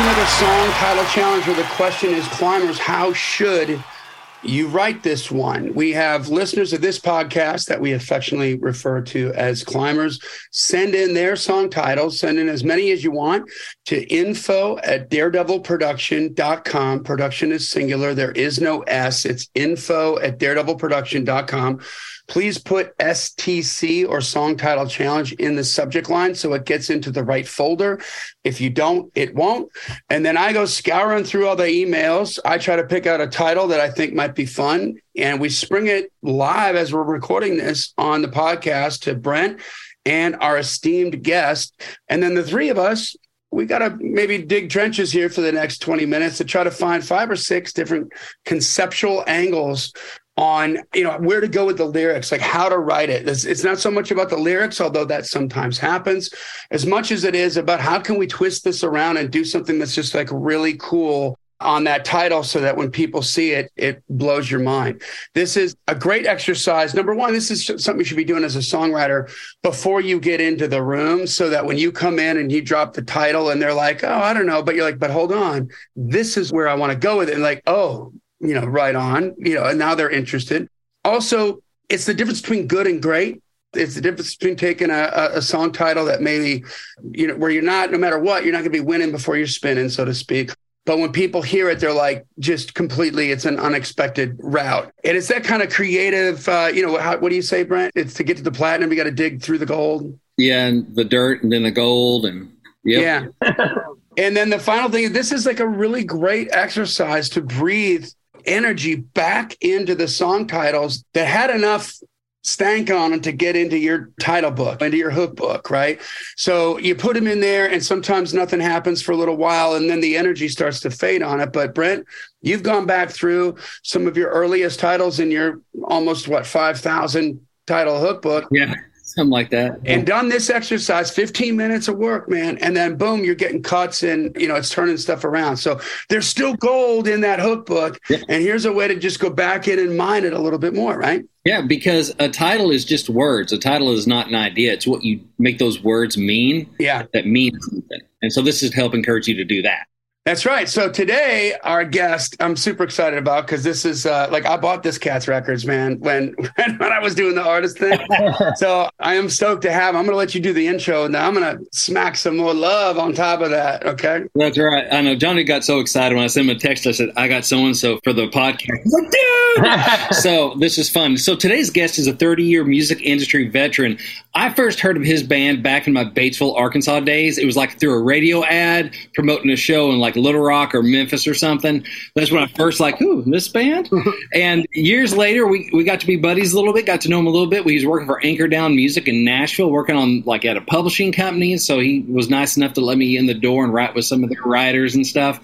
to another song title challenge where the question is climbers, how should you write this one? We have listeners of this podcast that we affectionately refer to as climbers. Send in their song titles, send in as many as you want to info at daredevilproduction.com. Production is singular, there is no S. It's info at daredevilproduction.com please put STC or song title challenge in the subject line so it gets into the right folder. If you don't, it won't. And then I go scouring through all the emails. I try to pick out a title that I think might be fun. And we spring it live as we're recording this on the podcast to Brent and our esteemed guest. And then the three of us we got to maybe dig trenches here for the next 20 minutes to try to find five or six different conceptual angles on you know where to go with the lyrics like how to write it. It's, it's, not so much about the lyrics although that sometimes happens. As much as it is about how can we twist this around and do something that's just like really cool on that title so that when people see it it blows your mind. This is a great exercise. Number one this is something you should be doing as a songwriter before you get into the room so that when you come in and you drop the title and they're like oh i don't know but you're like but hold on. This is where i want to go with it. And like oh you know, right on, you know, and now they're interested. Also, it's the difference between good and great. It's the difference between taking a, a song title that maybe, you know, where you're not, no matter what, you're not going to be winning before you're spinning, so to speak. But when people hear it, they're like, just completely, it's an unexpected route. And it's that kind of creative, uh, you know, how, what do you say, Brent? It's to get to the platinum, you got to dig through the gold. Yeah, and the dirt and then the gold. And yep. yeah. and then the final thing, this is like a really great exercise to breathe energy back into the song titles that had enough stank on them to get into your title book, into your hook book, right? So you put them in there, and sometimes nothing happens for a little while, and then the energy starts to fade on it. But Brent, you've gone back through some of your earliest titles in your almost what five thousand title hook book. Yeah something like that. And done this exercise, 15 minutes of work, man. And then boom, you're getting cuts and, you know, it's turning stuff around. So there's still gold in that hook book. Yeah. And here's a way to just go back in and mine it a little bit more, right? Yeah, because a title is just words. A title is not an idea. It's what you make those words mean. Yeah. That means something. And so this is to help encourage you to do that. That's right. So today, our guest, I'm super excited about because this is uh, like I bought this Cat's Records, man, when when I was doing the artist thing. so I am stoked to have. I'm going to let you do the intro, and I'm going to smack some more love on top of that. Okay. That's right. I know Johnny got so excited when I sent him a text. I said, "I got so and so for the podcast." like, dude. so this is fun. So today's guest is a 30 year music industry veteran. I first heard of his band back in my Batesville, Arkansas days. It was like through a radio ad promoting a show and like Little Rock or Memphis or something. That's when I first like, ooh, this band. and years later, we, we got to be buddies a little bit, got to know him a little bit. He was working for Anchor Down Music in Nashville, working on like at a publishing company. So he was nice enough to let me in the door and write with some of their writers and stuff.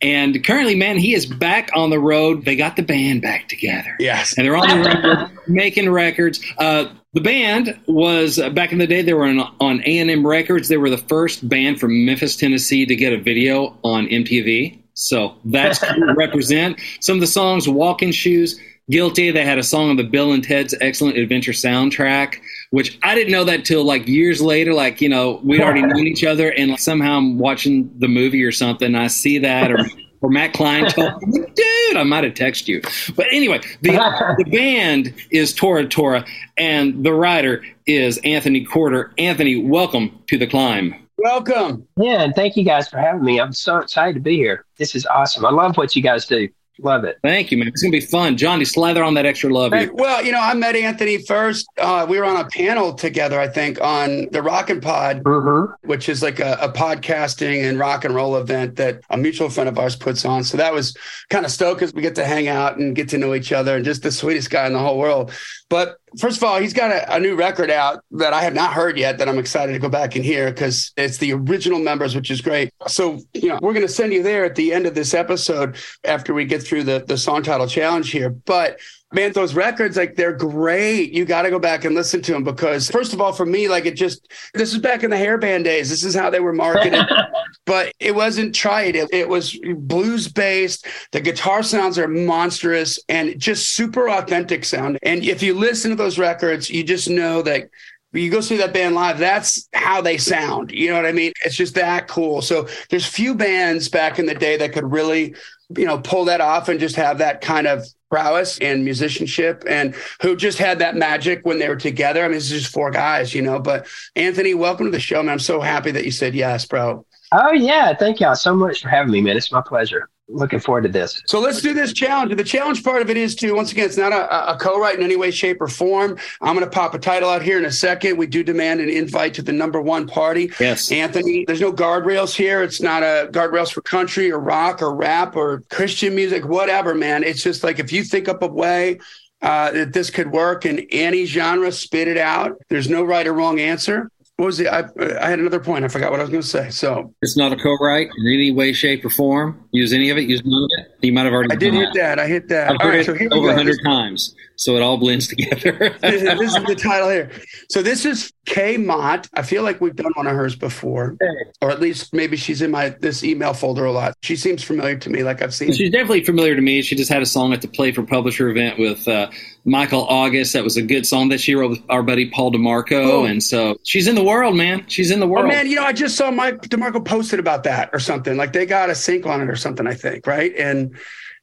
And currently, man, he is back on the road. They got the band back together. Yes. And they're on the road making records. Uh, the band was uh, back in the day. They were on, on A&M Records. They were the first band from Memphis, Tennessee, to get a video on MTV. So that's represent. Some of the songs: "Walking Shoes," "Guilty." They had a song on the Bill and Ted's Excellent Adventure soundtrack, which I didn't know that till like years later. Like you know, we'd already known each other, and like, somehow I'm watching the movie or something. I see that, or or Matt Klein told me, dude, I might have texted you. But anyway, the, the band is Tora Tora, and the writer is Anthony Corder. Anthony, welcome to the climb. Welcome. Yeah, and thank you guys for having me. I'm so excited to be here. This is awesome. I love what you guys do. Love it. Thank you, man. It's gonna be fun. Johnny, slather on that extra love. Hey, well, you know, I met Anthony first. Uh, we were on a panel together, I think, on the Rock and Pod, mm-hmm. which is like a, a, podcasting and rock and roll event that a mutual friend of ours puts on. So that was kind of stoked because we get to hang out and get to know each other and just the sweetest guy in the whole world. But first of all, he's got a, a, new record out that I have not heard yet that I'm excited to go back and hear because it's the original members, which is great. So, you know, we're going to send you there at the end of this episode after we get through the, the song title challenge here. But man, those records, like they're great. You got to go back and listen to them because, first of all, for me, like it just, this is back in the hairband days. This is how they were marketed, but it wasn't tried. It, it was blues based. The guitar sounds are monstrous and just super authentic sound. And if you listen to those records, you just know that you go see that band live, that's how they sound. You know what I mean? It's just that cool. So there's few bands back in the day that could really, you know, pull that off and just have that kind of prowess and musicianship and who just had that magic when they were together. I mean, it's just four guys, you know. But Anthony, welcome to the show, man. I'm so happy that you said yes, bro. Oh yeah, thank y'all so much for having me, man. It's my pleasure looking forward to this. So let's do this challenge. The challenge part of it is to, once again, it's not a, a co-write in any way, shape, or form. I'm going to pop a title out here in a second. We do demand an invite to the number one party. Yes. Anthony, there's no guardrails here. It's not a guardrails for country or rock or rap or Christian music, whatever, man. It's just like if you think up a way uh, that this could work in any genre, spit it out. There's no right or wrong answer what was it? I, I had another point. I forgot what I was going to say. So it's not a co-write in any way, shape, or form. Use any of it. Use none of it. You might have already. I did hit that. I hit that. I've heard right, it so over a hundred times, so it all blends together. this, is the title here. So this is Kay Mott. I feel like we've done one of hers before, or at least maybe she's in my this email folder a lot. She seems familiar to me. Like I've seen. She's definitely familiar to me. She just had a song at the Play for Publisher event with uh, Michael August. That was a good song that she wrote with our buddy Paul DeMarco, oh. and so she's in the world, man. She's in the world. Oh man, you know, I just saw Mike DeMarco posted about that or something. Like they got a sync on it or something. I think right and.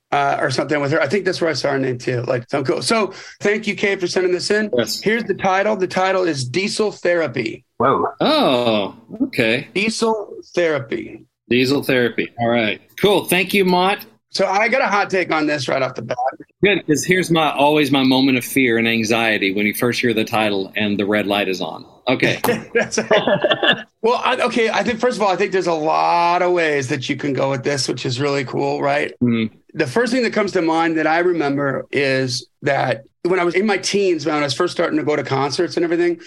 Uh, or something with her. I think that's where I saw her name too. Like, so cool. So, thank you, Kay, for sending this in. Yes. Here's the title. The title is Diesel Therapy. Whoa. Oh, okay. Diesel Therapy. Diesel Therapy. All right. Cool. Thank you, Mott. So I got a hot take on this right off the bat. Good, because here's my always my moment of fear and anxiety when you first hear the title and the red light is on. Okay. well, I, okay. I think first of all, I think there's a lot of ways that you can go with this, which is really cool, right? Mm-hmm. The first thing that comes to mind that I remember is that when I was in my teens, when I was first starting to go to concerts and everything,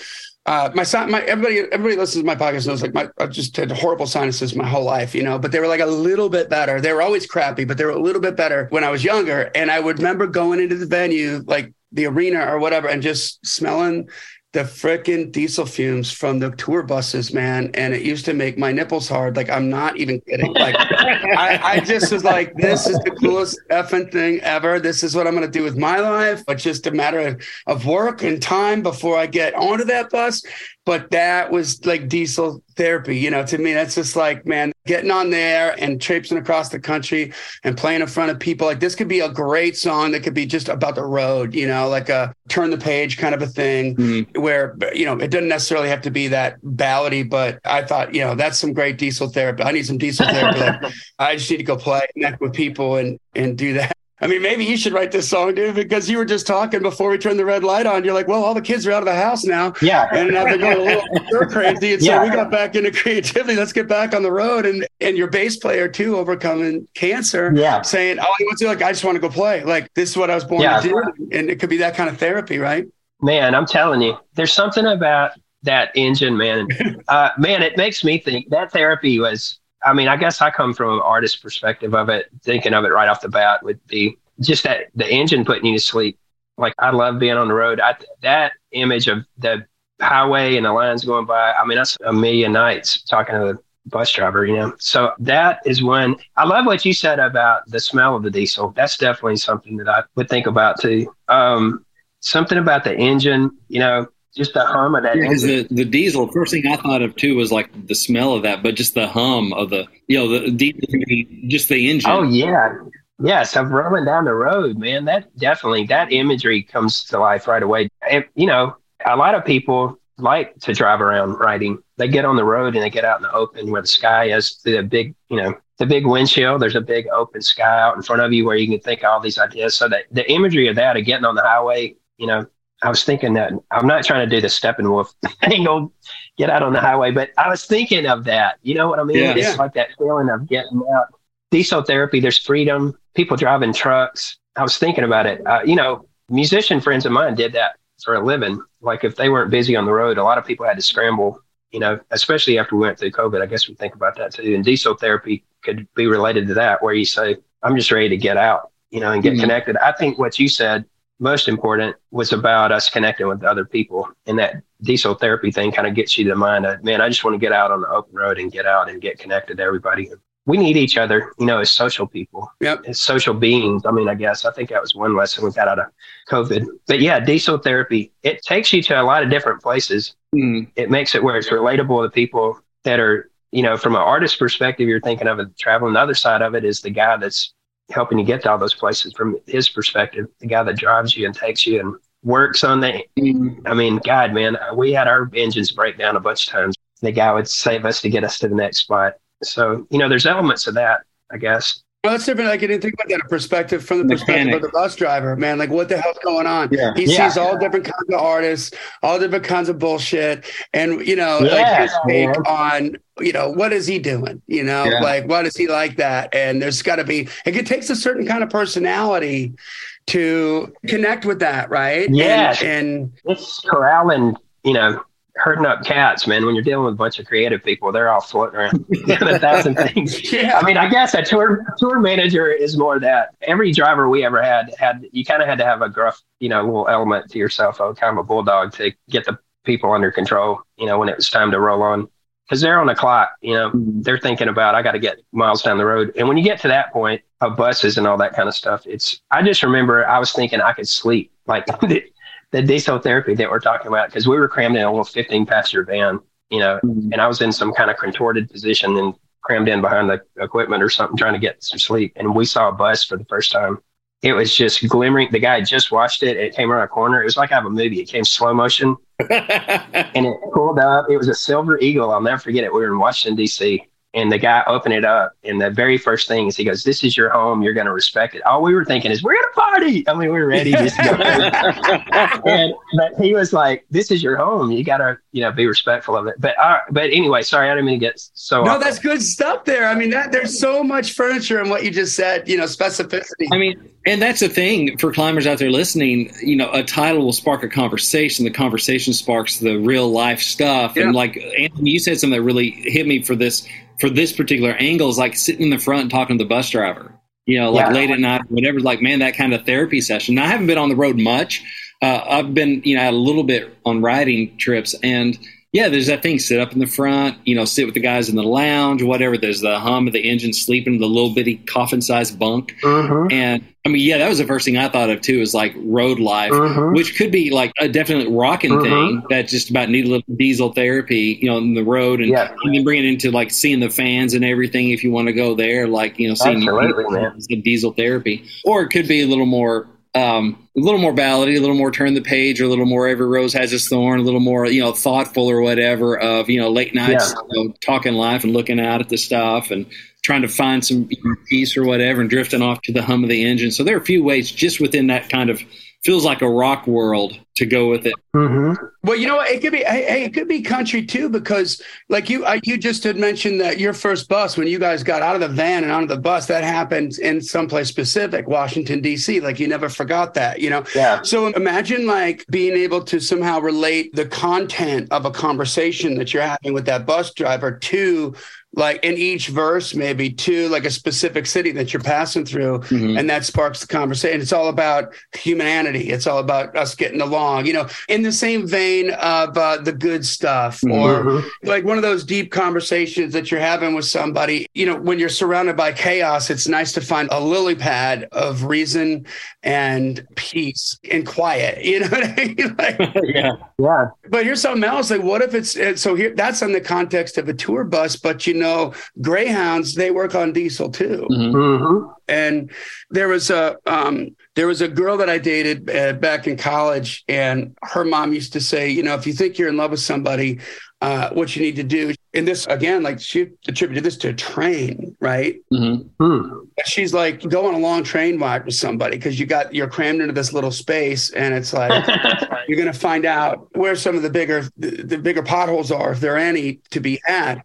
uh, my son, my everybody, everybody listens to my podcast knows like my I just had horrible sinuses my whole life, you know. But they were like a little bit better. They were always crappy, but they were a little bit better when I was younger. And I would remember going into the venue, like the arena or whatever, and just smelling the freaking diesel fumes from the tour buses, man. And it used to make my nipples hard. Like, I'm not even kidding. Like, I, I, just was like, this is the coolest effing thing ever. This is what I'm going to do with my life. It's just a matter of, of work and time before I get onto that bus but that was like diesel therapy. You know, to me, that's just like, man, getting on there and traipsing across the country and playing in front of people. Like this could be a great song that could be just about the road, you know, like a turn the page kind of a thing mm-hmm. where, you know, it doesn't necessarily have to be that ballady, but I thought, you know, that's some great diesel therapy. I need some diesel therapy. like, I just need to go play, connect with people and, and do that. I mean, maybe you should write this song, dude, because you were just talking before we turned the red light on. You're like, well, all the kids are out of the house now. Yeah. And now they're going a little crazy. And yeah. so we got back into creativity. Let's get back on the road. And and your bass player too, overcoming cancer. Yeah. Saying, oh, want to like, I just want to go play. Like this is what I was born yeah. to do. And it could be that kind of therapy, right? Man, I'm telling you, there's something about that engine, man. uh, man, it makes me think that therapy was I mean, I guess I come from an artist perspective of it, thinking of it right off the bat would be just that the engine putting you to sleep. Like I love being on the road. I, that image of the highway and the lines going by. I mean, that's a million nights talking to the bus driver, you know. So that is when I love what you said about the smell of the diesel. That's definitely something that I would think about too. Um, something about the engine, you know, just the hum of that. Because the, the diesel, first thing I thought of too was like the smell of that, but just the hum of the, you know, the diesel, just the engine. Oh yeah, yes. I'm rolling down the road, man. That definitely that imagery comes to life right away. And, you know, a lot of people like to drive around riding. They get on the road and they get out in the open where the sky is the big, you know, the big windshield. There's a big open sky out in front of you where you can think all these ideas. So that the imagery of that of getting on the highway, you know, I was thinking that I'm not trying to do the Steppenwolf thing, go get out on the highway, but I was thinking of that. You know what I mean? Yeah, it's yeah. like that feeling of getting out. Diesel therapy, there's freedom, people driving trucks. I was thinking about it. Uh, you know, musician friends of mine did that for a living. Like if they weren't busy on the road, a lot of people had to scramble, you know, especially after we went through COVID. I guess we think about that too. And diesel therapy could be related to that, where you say, I'm just ready to get out, you know, and get mm-hmm. connected. I think what you said most important was about us connecting with other people. And that diesel therapy thing kind of gets you to the mind of, man, I just want to get out on the open road and get out and get connected to everybody. we need each other, you know, as social people, Yep. as social beings. I mean, I guess I think that was one lesson we got out of COVID. But yeah, diesel therapy, it takes you to a lot of different places. Mm. It makes it where it's relatable to people that are, you know, from an artist perspective, you're thinking of it traveling. The other side of it is the guy that's helping you get to all those places from his perspective, the guy that drives you and takes you and works on the. I mean, God, man, we had our engines break down a bunch of times. The guy would save us to get us to the next spot. So, you know, there's elements of that, I guess. Well, that's different. Like, I didn't think about that. A perspective from the perspective Mechanic. of the bus driver, man. Like, what the hell's going on? Yeah. He Yeah. sees all different kinds of artists, all different kinds of bullshit, and you know, like his take on, you know, what is he doing? You know, Yeah. like what is he like that? And there's got to be. It takes a certain kind of personality to connect with that, right? Yeah. And- Yes. and It's corralling, you know, herding up cats, man. When you're dealing with a bunch of creative people, they're all floating around a thousand things. yeah, I mean, I guess a tour tour manager is more that. Every driver we ever had had you kind of had to have a gruff, you know, little element to yourself, a kind of a bulldog to get the people under control. You know, when it was time to roll on, because they're on the clock. You know, mm-hmm. they're thinking about I got to get miles down the road. And when you get to that point of buses and all that kind of stuff, it's I just remember I was thinking I could sleep like the, the diesel therapy that we're talking about because we were crammed in a little 15 passenger van, you know, Mm. and I was in some kind of contorted position and crammed in behind the equipment or something trying to get some sleep. And we saw a bus for the first time. It was just glimmering. The guy just watched it. It came around a corner. It was like I have a movie. It came slow motion and it pulled up. It was a silver eagle. I'll never forget it. We were in Washington D.C. and the guy opened it up, and the very first thing is he goes, "This is your home. You're going to respect it." All we were thinking is, "We're going to party." I mean, we're ready just to go. and but he was like, "This is your home. You got to, you know, be respectful of it." But uh, but anyway, sorry, I didn't mean to get so. no, off. that's good stuff there. I mean, that there's so much furniture in what you just said. You know, specificity. I mean, and that's the thing for climbers out there listening. You know, a title will spark a conversation. The conversation sparks the real life stuff. Yeah. And like Anthony, you said something that really hit me for this for this particular angle is like sitting in the front and talking to the bus driver. You know, like Yeah. late at night, whatever. Like, man, that kind of therapy session. Now, I haven't been on the road much. Uh, I've been, you know, a little bit on riding trips, and yeah, there's that thing. Sit up in the front, you know, sit with the guys in the lounge, whatever. There's the hum of the engine, sleeping in the little bitty coffin-sized bunk. Mhm, And I mean, yeah, that was the first thing I thought of too, is like road life, mhm. which could be like a definite rocking Mhm. thing that just about need a little diesel therapy, you know, on the road and, Yeah. and then bring it into like seeing the fans and everything if you want to go there, like, you know, seeing Absolutely, the diesel therapy. Or it could be a little more um, a little more ballady, a little more turn the page, or a little more every rose has its thorn, a little more, you know, thoughtful or whatever of, you know, late nights, you know, talking life and looking out at the stuff and trying to find some you know, peace or whatever and drifting off to the hum of the engine. So there are a few ways just within that kind of feels like a rock world to go with it. Mhm. Well, you know what? It could be. Hey, hey, it could be country too, because like you, I, you just had mentioned that your first bus when you guys got out of the van and onto the bus, that happened in someplace specific, Washington D.C. Like you never forgot that, you know. Yeah. So imagine like being able to somehow relate the content of a conversation that you're having with that bus driver to like in each verse, maybe to like a specific city that you're passing through Mhm. and that sparks the conversation. It's all about humanity. It's all about us getting along, you know, in the same vein of uh, the good stuff or Mhm. like one of those deep conversations that you're having with somebody. You know, when you're surrounded by chaos, it's nice to find a lily pad of reason and peace and quiet. You know what I mean? Like, yeah. Yeah. but here's something else. Like, what if it's uh, so here? That's in the context of a tour bus, but you know, Greyhounds they work on diesel too. Mhm. Mhm. And there was a um, there was a girl that I dated uh, back in college, and her mom used to say, you know, if you think you're in love with somebody, uh, what you need to do. And this again, like she attributed this to a train, right? Mhm. Hmm. She's like, go on a long train ride with somebody because you got you're crammed into this little space, and it's like you're going to find out where some of the bigger the, the bigger potholes are, if there are any to be had.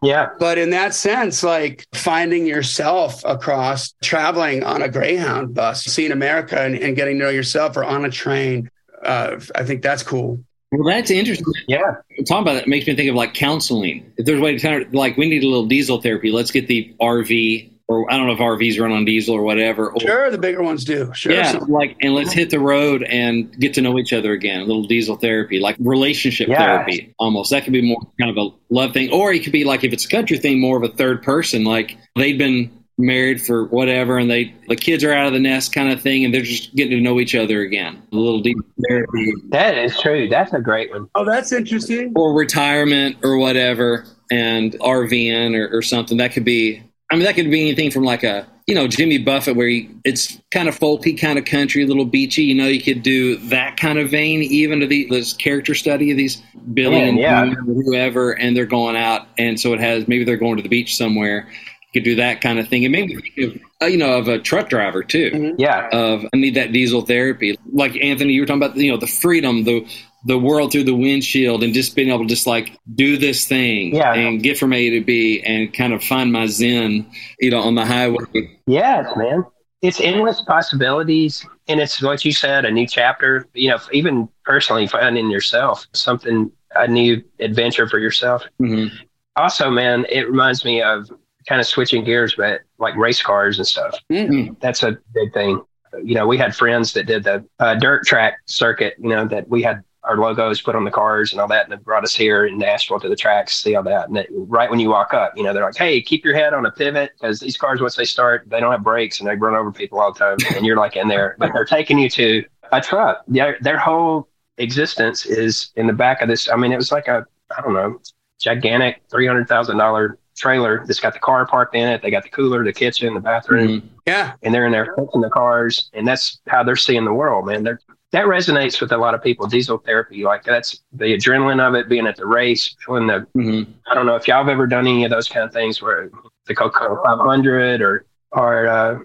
yeah. But in that sense, like finding yourself across traveling on a Greyhound bus, seeing America and, and getting to know yourself or on a train, uh, I think that's cool. Well, that's interesting. Yeah. talking about that makes me think of like counseling. If there's a way to kind of like we need a little diesel therapy, let's get the RV or or I don't know if RVs run on diesel or whatever. Or, sure, the bigger ones do. Sure, yeah, so. like and let's hit the road and get to know each other again. A little diesel therapy, like relationship yeah. therapy, almost. That could be more kind of a love thing, or it could be like if it's a country thing, more of a third person. Like they've been married for whatever and they the kids are out of the nest kind of thing and they're just getting to know each other again a little deep therapy that is true that's a great one. Oh, that's interesting or retirement or whatever and rvn or, or something that could be I mean, that could be anything from like a, you know, Jimmy Buffett, where he, it's kind of folky, kind of country, a little beachy. You know, you could do that kind of vein, even to the, this character study of these Billy and yeah. whoever, and they're going out. And so it has, maybe they're going to the beach somewhere. You could do that kind of thing. And maybe think of, uh, you know, of a truck driver too. Mm-hmm. Yeah. Of, I need that diesel therapy. Like Anthony, you were talking about, you know, the freedom, the, the world through the windshield and just being able to just like do this thing yeah. and get from A to B and kind of find my zen, you know, on the highway. Yes, man. It's endless possibilities. And it's what you said, a new chapter, you know, even personally finding yourself something, a new adventure for yourself. Mm-hmm. Also, man, it reminds me of kind of switching gears, but like race cars and stuff. Mm-hmm. That's a big thing. You know, we had friends that did the uh, dirt track circuit, you know, that we had our logos put on the cars and all that. And they brought us here in Nashville to the tracks, see all that. And it, right when you walk up, you know, they're like, hey, keep your head on a pivot because these cars, once they start, they don't have brakes and they run over people all the time. And you're like in there, but they're taking you to a truck. Their, their whole existence is in the back of this. I mean, it was like a, I don't know, gigantic $300,000 trailer that's got the car parked in it. They got the cooler, the kitchen, the bathroom. Mm-hmm. Yeah. And they're in there fixing the cars. And that's how they're seeing the world, man. They're that resonates with a lot of people. Diesel therapy, like that's the adrenaline of it, being at the race, feeling the. Mm-hmm. I don't know if y'all have ever done any of those kind of things where the Coco 500 or or uh,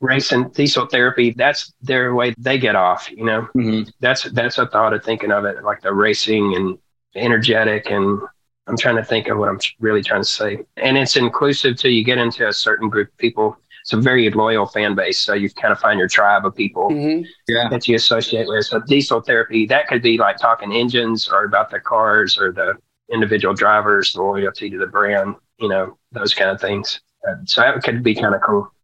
racing diesel therapy. That's their way they get off. You know, mm-hmm. that's that's a thought of thinking of it like the racing and energetic and. I'm trying to think of what I'm really trying to say, and it's inclusive till you get into a certain group of people it's a very loyal fan base. So you kind of find your tribe of people mm-hmm. yeah. that you associate with. So diesel therapy, that could be like talking engines or about the cars or the individual drivers, the loyalty to the brand, you know, those kind of things. Uh, so that could be kind of cool.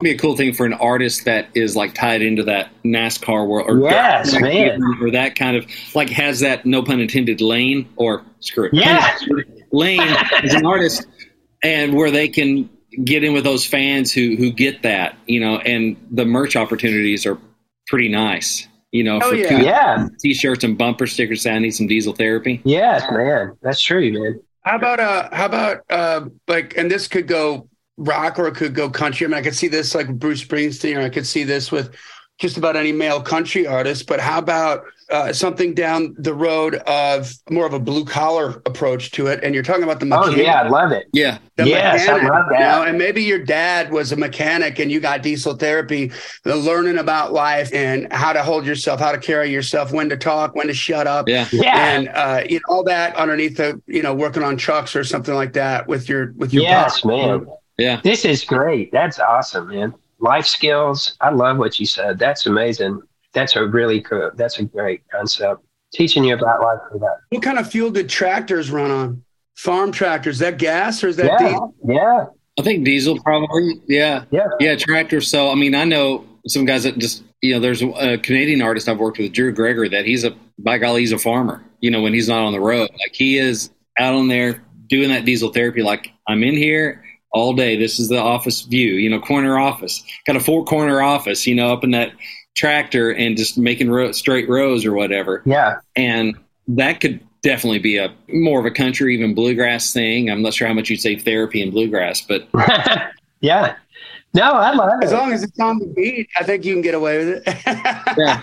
Be a cool thing for an artist that is like tied into that NASCAR world or yes, that, man. or that kind of like has that no pun intended lane or screw it yeah. lane as an artist and where they can get in with those fans who who get that you know and the merch opportunities are pretty nice you know oh, for yeah. yeah. t-shirts and bumper stickers saying I need some diesel therapy yes man that's true man how about uh how about uh like and this could go rock or it could go country. I mean, I could see this like Bruce Springsteen, or I could see this with just about any male country artist. But how about uh, something down the road of more of a blue collar approach to it, and you're talking about the mechanic. Oh yeah, I love it. Yeah. the Yes, I love you that. know, and maybe your dad was a mechanic and you got diesel therapy, the learning about life and how to hold yourself, how to carry yourself, when to talk, when to shut up. Yeah. Yeah. And uh, you know, all that underneath the, you know, working on trucks or something like that with your with your yes, pop. man. Yeah. This is great. That's awesome, man. Life skills. I love what you said. That's amazing. That's a really cool. That's a great concept. Teaching you about life for that. What kind of fuel did tractors run on? Farm tractors? Is that gas or is that Yeah, diesel? yeah, I think diesel probably. Yeah. yeah. Yeah. Tractor. So, I mean, I know some guys that just, you know, there's a Canadian artist I've worked with, Drew Gregory, that he's a, by golly, he's a farmer, you know, when he's not on the road. Like he is out on there doing that diesel therapy. Like I'm in here all day. This is the office view, you know, corner office. Got a four corner office, you know, up in that tractor and just making ro- straight rows or whatever. Yeah. and that could definitely be a more of a country even bluegrass thing i'm not sure how much you'd say therapy and bluegrass but yeah. No, I love it. As long as it's on the beat, I think you can get away with it. yeah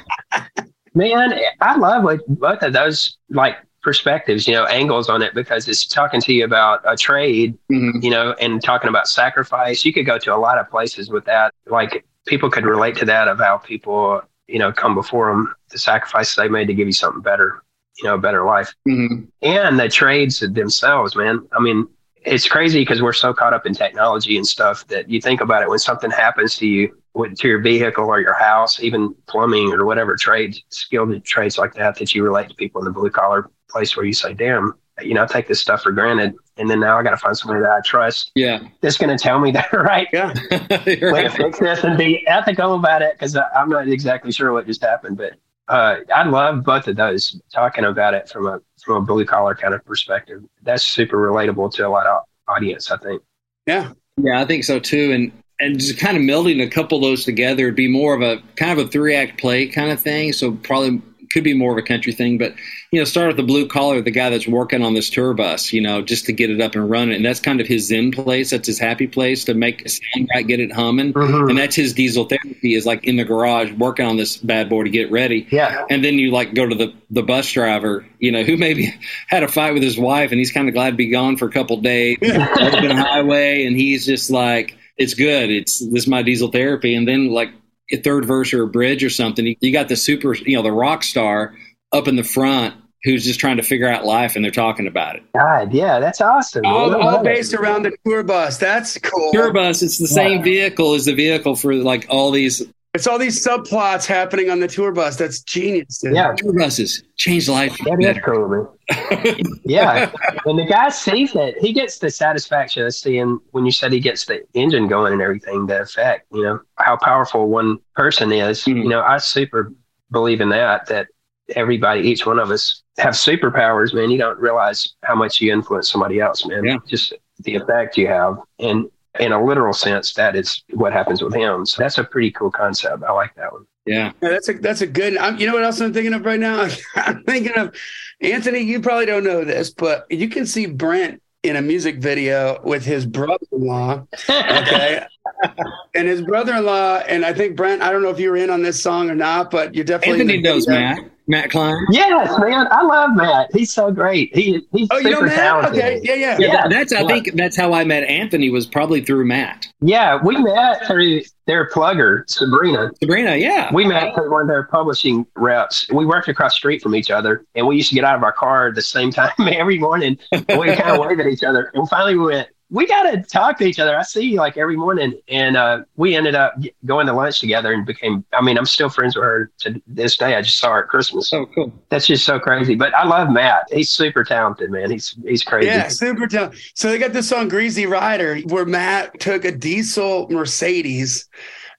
Man, I love what both of those like perspectives, you know, angles on it because it's talking to you about a trade, Mhm. you know, and talking about sacrifice. You could go to a lot of places with that. Like people could relate to that of how people, you know, come before them, the sacrifices they made to give you something better, you know, a better life. Mhm. and the trades themselves, man. I mean, it's crazy because we're so caught up in technology and stuff that you think about it when something happens to you with, to your vehicle or your house, even plumbing or whatever trades, skilled trades like that, that you relate to people in the blue collar place where you say, damn, you know, I take this stuff for granted. And then now I got to find somebody that I trust yeah that's going to tell me that, right? yeah. Way to fix this and be ethical about it because I'm not exactly sure what just happened. But uh, I love both of those talking about it from a from a blue collar kind of perspective. That's super relatable to a lot of audience, I think. Yeah. yeah i think so too and and just kind of melding a couple of those together would be more of a kind of a three act play kind of thing so probably could be more of a country thing but you know start with the blue collar the guy that's working on this tour bus you know just to get it up and running. And that's kind of his zen place. That's his happy place to make a sound right get it humming. Mm-hmm. And that's his diesel therapy is like in the garage working on this bad boy to get ready. Yeah. and then you like go to the the bus driver you know who maybe had a fight with his wife and he's kind of glad to be gone for a couple days. Open highway and he's just like it's good. It's this is my diesel therapy. And then like a third verse or a bridge or something you, you got the super you know the rock star up in the front who's just trying to figure out life and they're talking about it God, yeah, that's awesome. All, all based around the tour bus. That's cool. tour bus it's the same vehicle as the vehicle for like all these It's all these subplots happening on the tour bus. That's genius. dude. Yeah, tour buses change life that is cool, yeah, and the guy sees that He gets the satisfaction of seeing when you said he gets the engine going and everything. The effect, you know, how powerful one person is. Mhm. You know, I super believe in that. That everybody, each one of us, have superpowers. Man, you don't realize how much you influence somebody else, man. Yeah. Just the effect you have, and in a literal sense, that is what happens with him. So that's a pretty cool concept. I like that one. yeah Yeah, that's a that's a good. I'm, you know what else I'm thinking of right now? I'm thinking of Anthony. You probably don't know this, but you can see Brent in a music video with his brother-in-law. Okay, and his brother-in-law, and I think Brent. I don't know if you were in on this song or not, but you definitely anthony knows matt matt klein Yes, man. I love Matt. He's so great. He he's Oh, super you know Matt? talented. Okay, yeah, yeah. yeah, Yeah. that's i think that's how i met anthony was probably through matt Yeah, we met through their plugger, Sabrina. sabrina yeah We met through one of their publishing reps. We worked across the street from each other, and we used to get out of our car at the same time every morning. We kind of waved at each other. And finally, we went, we got to talk to each other. I see you like every morning. And uh, we ended up going to lunch together and became, I mean, I'm still friends with her to this day. I just saw her at Christmas. oh cool That's just so crazy. But I love Matt. He's super talented, man. He's he's crazy. Yeah, super talented. So they got this song "Greasy Rider," where Matt took a diesel Mercedes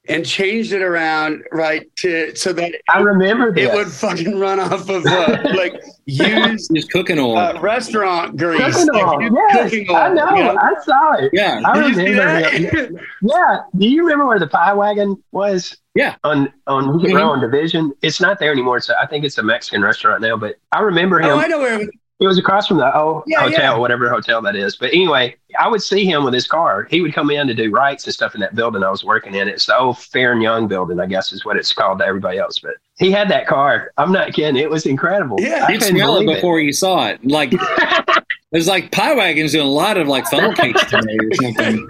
and changed it around right to so that I remember this. it would fucking run off of uh, like used just cooking oil uh, restaurant grease. Cooking like oil. used Yes, cooking oil, I know. you know? I saw it. yeah I Did remember. that? it. Yeah. Do you remember where the pie wagon was? Yeah. On on Mhm. Row and Division. It's not there anymore. So I think it's a Mexican restaurant now. But I remember him. oh, I know where. It was. Across from the old Yeah, hotel, yeah. whatever hotel that is. But anyway, I would see him with his car. He would come in to do writes and stuff in that building I was working in. It's the old Fair and Young building, I guess is what it's called to everybody else. But He had that car. I'm not kidding. It was incredible. Yeah. I You'd couldn't smell it believe before you saw it. Like there's like pie wagons doing a lot of like funnel cakes today or something.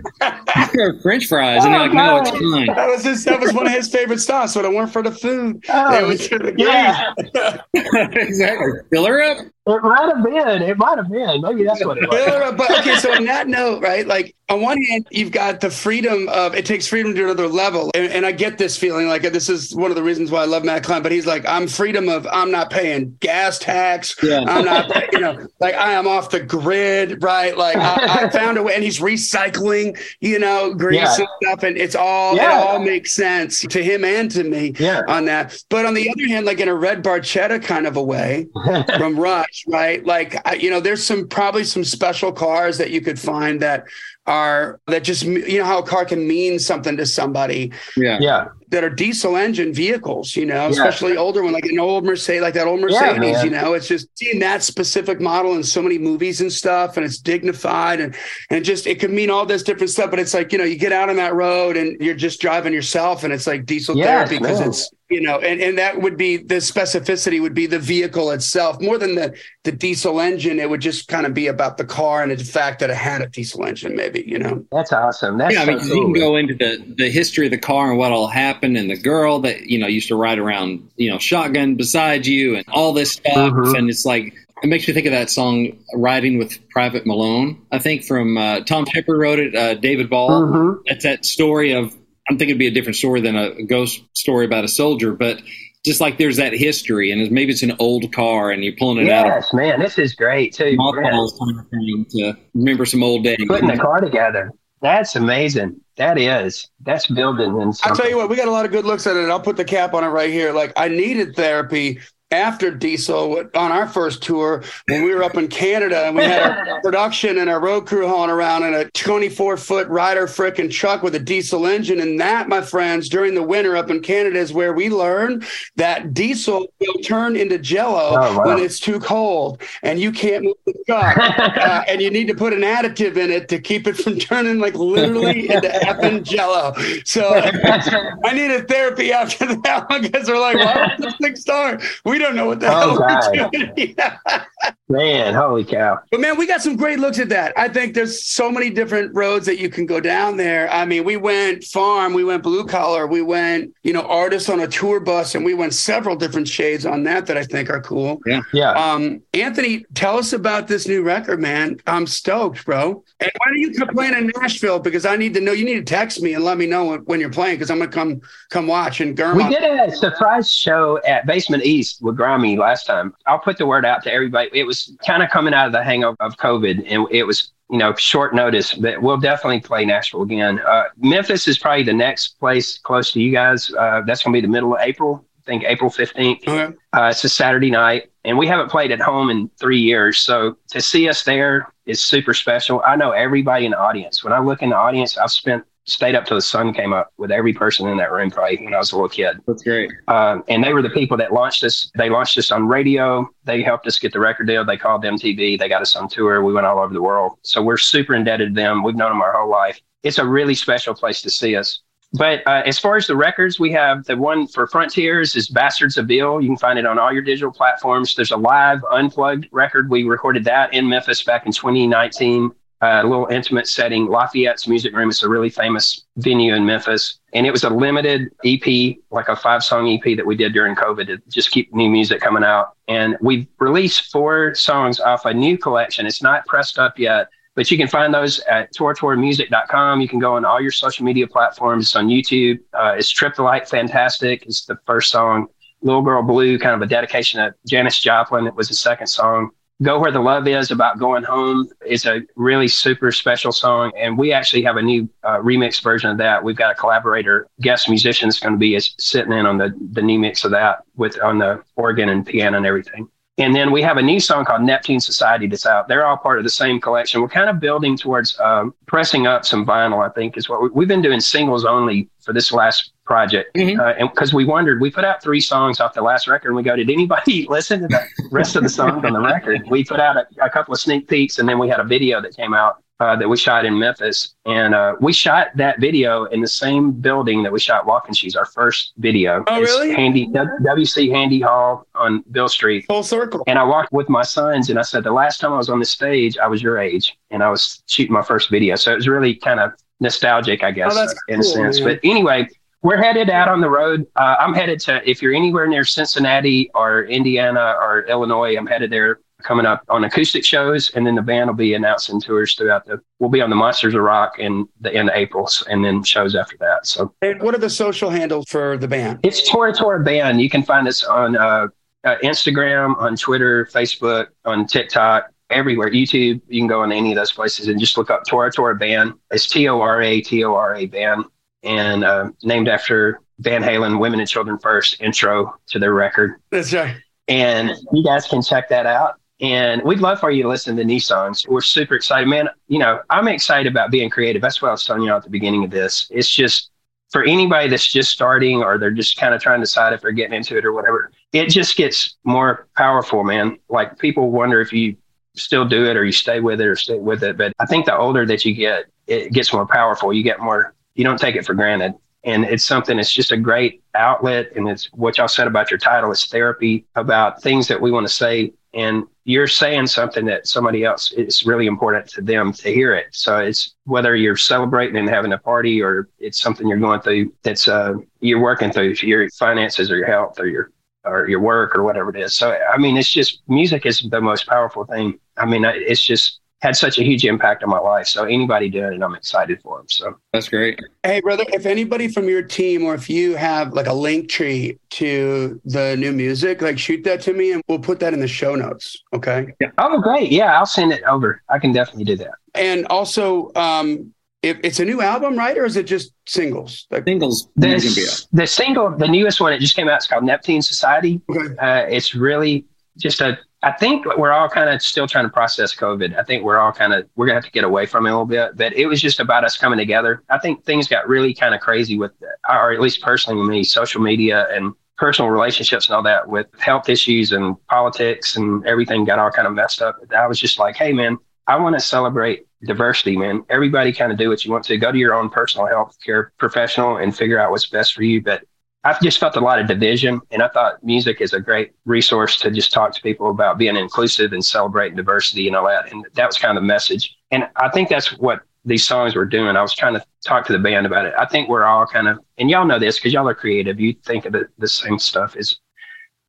Or French fries, and you're like, no, it's oh, fine. That was his, that was one of his favorite stops. But it weren't for the food. Oh, it was for the yeah. exactly. Fill her up. It might have been. It might have been. Maybe that's what it was. But okay, so on that note, right? Like on one hand, you've got the freedom of it takes freedom to another level, and, and I get this feeling like this is one of the reasons why I love Matt Klein. But he's like, I'm freedom of I'm not paying gas tax. Yeah. I'm not, you know, like I am off the grid, right? Like I, I found a way, and he's recycling, you know, grease Yeah. and stuff, and it's all Yeah. it all makes sense to him and to me Yeah. on that. But on the other hand, like in a Red Barchetta kind of a way from Rush, right? Like you know, there's some probably some special cars that you could find that are that just you know how a car can mean something to somebody Yeah. yeah. that are diesel engine vehicles, you know, Yeah. especially older one, like an old Mercedes, like that old Mercedes, man. you know, it's just seeing that specific model in so many movies and stuff, and it's dignified and and just it could mean all this different stuff, but it's like you know, you get out on that road and you're just driving yourself, and it's like diesel Yes, therapy because man. it's you know, and and that would be the specificity would be the vehicle itself more than the the diesel engine. It would just kind of be about the car and the fact that it had a diesel engine, maybe, you know. That's awesome. That's Yeah, I mean, so 'cause you can go into the, the history of the car and what all happened, and the girl that you know used to ride around, you know, shotgun beside you, and all this stuff. Mhm. And it's like it makes me think of that song "Riding with Private Malone." I think from uh, Thom Shepherd wrote it. Uh, David Ball. Mhm. That's that story of. I'm thinking it'd be a different story than a ghost story about a soldier, but just like there's that history, and maybe it's an old car, and you're pulling it out of Yes, man. This is great too. Yeah. mothballs kind of thing to remember some old days. Putting the car together. That's amazing. That is. That's building and I'll tell you what, we got a lot of good looks at it. I'll put the cap on it right here. Like I needed therapy after Diesel on our first tour when we were up in Canada and we had our production and our road crew hauling around in a 24 foot Ryder frickin' truck with a diesel engine. And that, my friends, during the winter up in Canada is where we learned that diesel will turn into jello Oh, wow. when it's too cold and you can't move the truck. uh, and you need to put an additive in it to keep it from turning like literally into effing jello. So I needed therapy after that one because we're like, why would this thing start? We don't know what the Oh, hell God. we're doing. Yeah. man, holy cow. But man, we got some great looks at that. I think there's so many different roads that you can go down there. I mean, we went farm, we went blue collar, we went, you know, artists on a tour bus, and we went several different shades on that that I think are cool. Yeah. Um, Anthony, tell us about this new record, man. I'm stoked, bro. And when are you come playing in Nashville? Because I need to know. You need to text me and let me know when, when you're playing because I'm gonna come come watch and We did a surprise show at Basement East with Grammy last time. I'll put the word out to everybody. It was kind of coming out of the hangover of COVID, and it was you know short notice, but we'll definitely play Nashville again. Uh, Memphis is probably the next place close to you guys. Uh, that's going to be the middle of April. I think April fifteenth. Okay. Uh, it's a Saturday night, and we haven't played at home in three years. So to see us there is super special. I know everybody in the audience. When I look in the audience, I've spent stayed up till the sun came up with every person in that room probably when I was a little kid. That's great. Um, and they were the people that launched us. They launched us on radio. They helped us get the record deal. They called MTV. They got us on tour. We went all over the world. So we're super indebted to them. We've known them our whole life. It's a really special place to see us. But uh, as far as the records, we have the one for Frontiers is Bastards of Beale. You can find it on all your digital platforms. There's a live unplugged record. We recorded that in Memphis back in 2019 uh, a little intimate setting. Lafayette's Music Room is a really famous venue in Memphis. And it was a limited EP, like a five song EP that we did during COVID to just keep new music coming out. And we've released four songs off a new collection. It's not pressed up yet, but you can find those at toratoramusic.com. You can go on all your social media platforms. It's on YouTube. Uh, it's Trip the Light Fantastic. It's the first song. Little Girl Blue, kind of a dedication to Janis Joplin. It was the second song. Go Where the Love Is about going home is a really super special song. And we actually have a new uh, remix version of that. We've got a collaborator, guest musician that's going to be sitting in on the, the new mix of that with on the organ and piano and everything. And then we have a new song called Neptune Society that's out. They're all part of the same collection. We're kind of building towards um, pressing up some vinyl, I think, is what we, we've been doing singles only for this last project. Mhm. Uh, and because we wondered, we put out three songs off the last record and we go, did anybody listen to the rest of the songs on the record? We put out a, a couple of sneak peeks and then we had a video that came out uh, that we shot in Memphis, and uh, we shot that video in the same building that we shot Walking Shoes, our first video. Oh, It's really? Handy WC Handy Hall on Beale Street. Full circle. And I walked with my sons, and I said, the last time I was on the stage, I was your age, and I was shooting my first video. So it was really kind of nostalgic, I guess, Oh, in a sense. man. But anyway, we're headed out on the road. Uh, I'm headed to, if you're anywhere near Cincinnati or Indiana or Illinois, I'm headed there coming up on acoustic shows. And then the band will be announcing tours throughout the, we'll be on the Monsters of Rock in the end of April and then shows after that. So And what are the social handles for the band? it's Tora Tora Band. You can find us on uh, uh, Instagram, on Twitter, Facebook, on TikTok, everywhere. YouTube. You can go on any of those places and just look up Tora Tora Band. It's T O R A T O R A Band, and uh, named after Van Halen, "Women and Children First" intro to their record. That's right. And you guys can check that out. And we'd love for you to listen to these songs. We're super excited, man. You know, I'm excited about being creative. That's what I was telling you at the beginning of this. It's just for anybody that's just starting or they're just kind of trying to decide if they're getting into it or whatever, it just gets more powerful, man. Like people wonder if you still do it or you stay with it or stay with it. But I think the older that you get, it gets more powerful. You get more, you don't take it for granted. And it's something, it's just a great outlet. And it's what y'all said about your title is therapy about things that we want to say. And you're saying something that somebody else is really important to them to hear it. So it's whether you're celebrating and having a party or it's something you're going through that's uh, you're working through your finances or your health or your or your work or whatever it is. So I mean, it's just music is the most powerful thing. I mean, it's just had such a huge impact on my life. So anybody doing it, I'm excited for them. So That's great. Hey, brother, if anybody from your team or if you have like a link tree to the new music, like shoot that to me and we'll put that in the show notes. Okay. oh, great, yeah, I'll send it over. I can definitely do that. And also, um, if it's a new album, right? Or is it just singles? Like, Singles. is gonna be up. This, the single, the newest one, it just came out. It's called Neptune Society. okay. Uh, it's really just a. I think we're all kind of still trying to process COVID. I think we're all kind of we're gonna have to get away from it a little bit. But it was just about us coming together. I think things got really kind of crazy with, or at least personally with me, social media and personal relationships and all that with health issues and politics and everything got all kind of messed up. I was just like, hey man, I want to celebrate diversity, man. Everybody kind of do what you want to. Go to your own personal health care professional and figure out what's best for you. But I've just felt a lot of division, and I thought music is a great resource to just talk to people about being inclusive and celebrating diversity and all that. And that was kind of the message. And I think that's what these songs were doing. I was trying to talk to the band about it. I think we're all kind of, and y'all know this because y'all are creative. You think of it, the same stuff is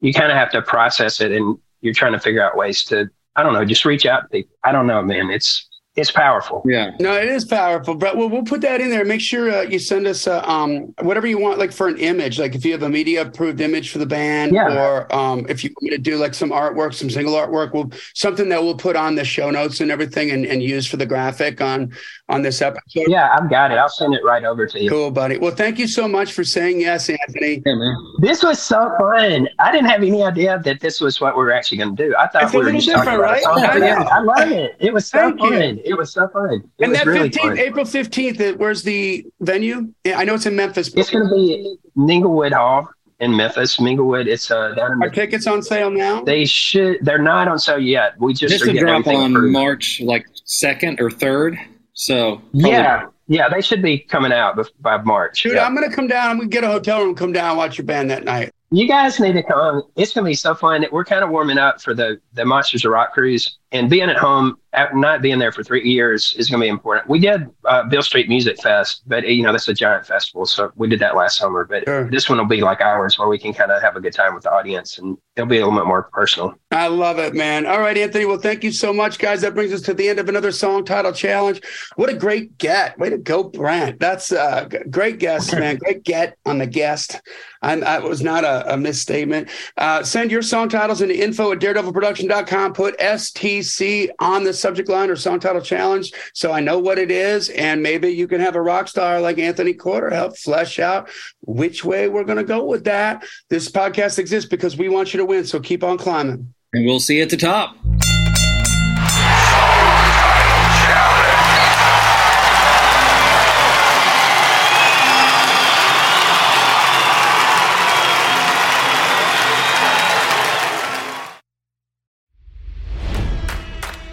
you kind of have to process it and you're trying to figure out ways to, I don't know, just reach out to people. I don't know, man. It's, it's powerful. Yeah. No, it is powerful, but we'll, we'll put that in there. Make sure uh, you send us uh, um, whatever you want, like for an image, like if you have a media approved image for the band, Yeah. or um, if you want me to do like some artwork, some single artwork, we'll something that we'll put on the show notes and everything, and, and use for the graphic on on this episode. Yeah, I've got it. I'll send it right over to you. Cool, buddy. Well, thank you so much for saying yes, Anthony. Yeah, man. This was so fun. I didn't have any idea that this was what we were actually going to do. I thought It's a we were little just talking different, about a right? I I love it. It was so Thank you. Fun. It was so fun. It and that really 15th, fun. April 15th, uh, where's the venue? I know it's in Memphis. but It's going to be Minglewood Hall in Memphis. Minglewood. It's uh, down in. Are tickets on sale now? They should. They're not on sale yet. We just, Just are to drop on approved. March like second or third. So probably- Yeah, yeah. They should be coming out by March. Dude, Yeah. I'm gonna come down. I'm gonna get a hotel room, come down, and watch your band that night. You guys need to come. It's going to be so fun. We're kind of warming up for the the Monsters of Rock cruise, and being at home, not being there for three years, is going to be important. We did uh, Beale Street Music Fest, but you know that's a giant festival, so we did that last summer. But Sure. this one will be like ours, where we can kind of have a good time with the audience, and it'll be a little bit more personal. I love it, man. All right, Anthony. Well, thank you so much, guys. That brings us to the end of another song title challenge. What a great get. Way to go, Brent. That's a g- great guest, man. Great get on the guest. I'm, that was not a, a misstatement. Uh, send your song titles into info at daredevilproduction.com. Put STC on the subject line or song title challenge so I know what it is. And maybe you can have a rock star like Anthony Corder help flesh out which way we're going to go with that. This podcast exists because we want you to win. So keep on climbing. and we'll see you at the top.